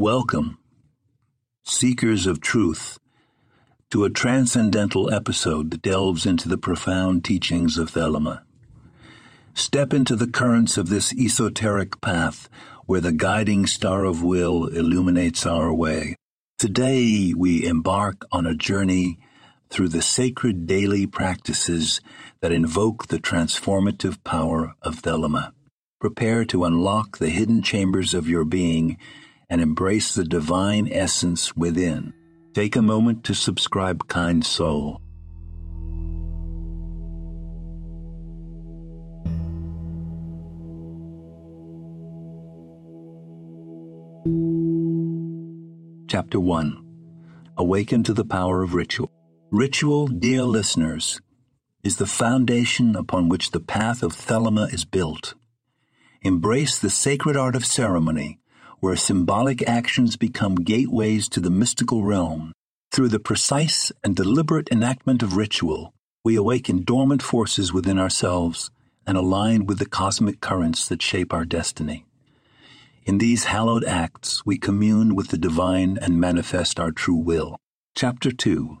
Welcome, seekers of truth, to a transcendental episode that delves into the profound teachings of Thelema. Step into the currents of this esoteric path where the guiding star of will illuminates our way. Today we embark on a journey through the sacred daily practices that invoke the transformative power of Thelema. Prepare to unlock the hidden chambers of your being and embrace the divine essence within. Take a moment to subscribe, kind soul. Chapter 1 Awaken to the Power of Ritual. Ritual, dear listeners, is the foundation upon which the path of Thelema is built. Embrace the sacred art of ceremony, where symbolic actions become gateways to the mystical realm. Through the precise and deliberate enactment of ritual, we awaken dormant forces within ourselves and align with the cosmic currents that shape our destiny. In these hallowed acts, we commune with the divine and manifest our true will. Chapter 2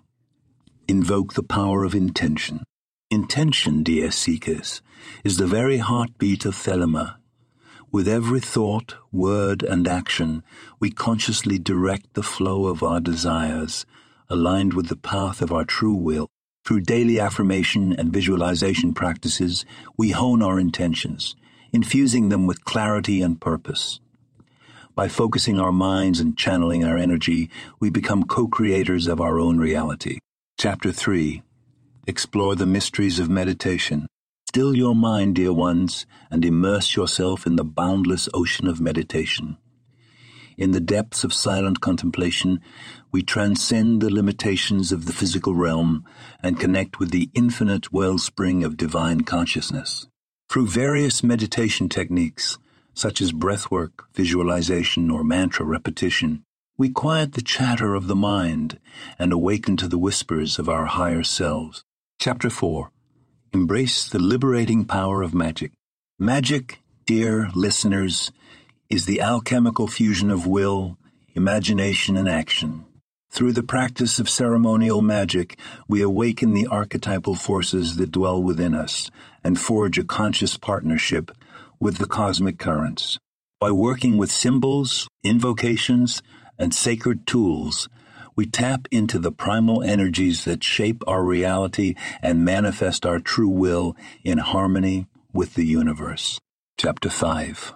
Invoke the Power of Intention. Intention, dear seekers, is the very heartbeat of Thelema. With every thought, word, and action, we consciously direct the flow of our desires, aligned with the path of our true will. Through daily affirmation and visualization practices, we hone our intentions, infusing them with clarity and purpose. By focusing our minds and channeling our energy, we become co creators of our own reality. Chapter 3 Explore the mysteries of meditation. Still your mind, dear ones, and immerse yourself in the boundless ocean of meditation. In the depths of silent contemplation, we transcend the limitations of the physical realm and connect with the infinite wellspring of divine consciousness. Through various meditation techniques, such as breathwork, visualization, or mantra repetition, we quiet the chatter of the mind and awaken to the whispers of our higher selves. Chapter 4 Embrace the liberating power of magic. Magic, dear listeners, is the alchemical fusion of will, imagination, and action. Through the practice of ceremonial magic, we awaken the archetypal forces that dwell within us and forge a conscious partnership with the cosmic currents. By working with symbols, invocations, and sacred tools, we tap into the primal energies that shape our reality and manifest our true will in harmony with the universe. Chapter 5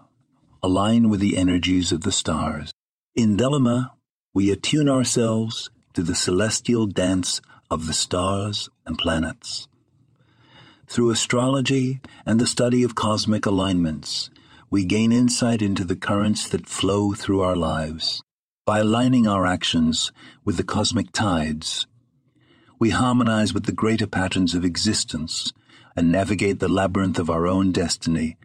Align with the energies of the stars. In Thelema, we attune ourselves to the celestial dance of the stars and planets. Through astrology and the study of cosmic alignments, we gain insight into the currents that flow through our lives. By aligning our actions with the cosmic tides, we harmonize with the greater patterns of existence and navigate the labyrinth of our own destiny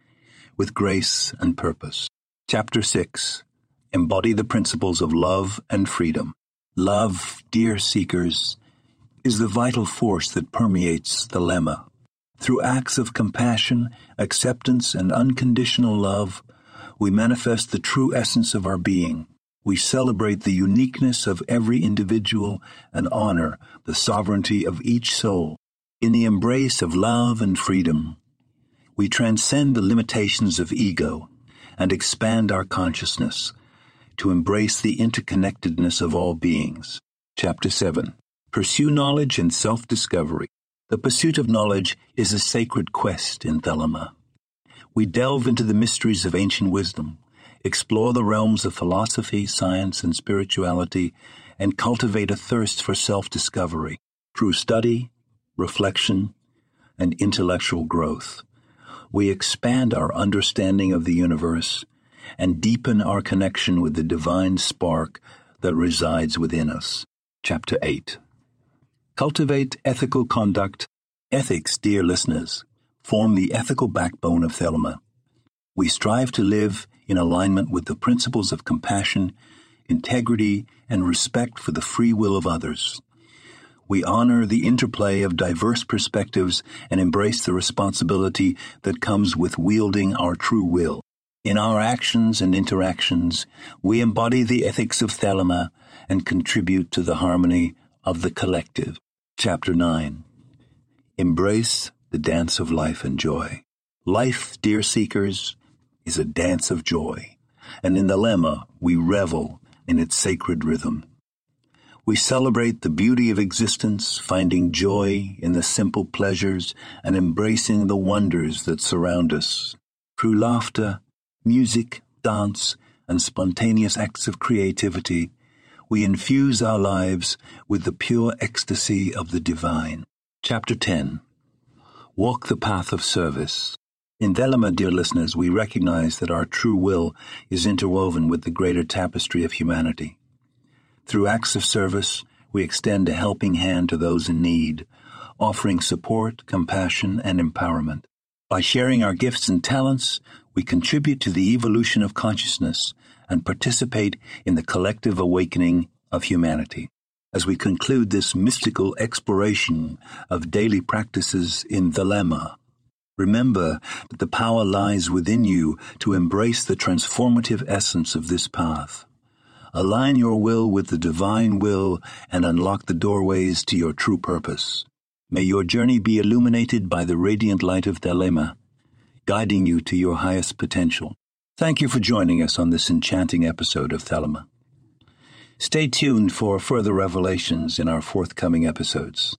with grace and purpose. Chapter 6 Embody the principles of love and freedom. Love, dear seekers, is the vital force that permeates Thelema. Through acts of compassion, acceptance, and unconditional love, we manifest the true essence of our being we celebrate the uniqueness of every individual and honor the sovereignty of each soul. In the embrace of love and freedom, we transcend the limitations of ego and expand our consciousness to embrace the interconnectedness of all beings. Chapter 7 Pursue knowledge and self discovery. The pursuit of knowledge is a sacred quest in Thelema. We delve into the mysteries of ancient wisdom explore the realms of philosophy, science, and spirituality, and cultivate a thirst for self discovery through study, reflection, and intellectual growth. We expand our understanding of the universe and deepen our connection with the divine spark that resides within us. Chapter 8 Cultivate ethical conduct. Ethics, dear listeners, form the ethical backbone of Thelema. We strive to live in alignment with the principles of compassion, integrity, and respect for the free will of others. We honor the interplay of diverse perspectives and embrace the responsibility that comes with wielding our true will. In our actions and interactions, we embody the ethics of Thelema and contribute to the harmony of the collective. Chapter 9 Embrace the dance of life and joy. Life, dear seekers, is a dance of joy, and in Thelema we revel in its sacred rhythm. We celebrate the beauty of existence, finding joy in the simple pleasures and embracing the wonders that surround us. Through laughter, music, dance, and spontaneous acts of creativity, we infuse our lives with the pure ecstasy of the divine. Chapter 10 Walk the Path of Service. In Thelema, dear listeners, we recognize that our true will is interwoven with the greater tapestry of humanity. Through acts of service, we extend a helping hand to those in need, offering support, compassion, and empowerment. By sharing our gifts and talents, we contribute to the evolution of consciousness and participate in the collective awakening of humanity. As we conclude this mystical exploration of daily practices in Thelema, Remember that the power lies within you to embrace the transformative essence of this path. Align your will with the divine will and unlock the doorways to your true purpose. May your journey be illuminated by the radiant light of Thelema, guiding you to your highest potential. Thank you for joining us on this enchanting episode of Thelema. Stay tuned for further revelations in our forthcoming episodes.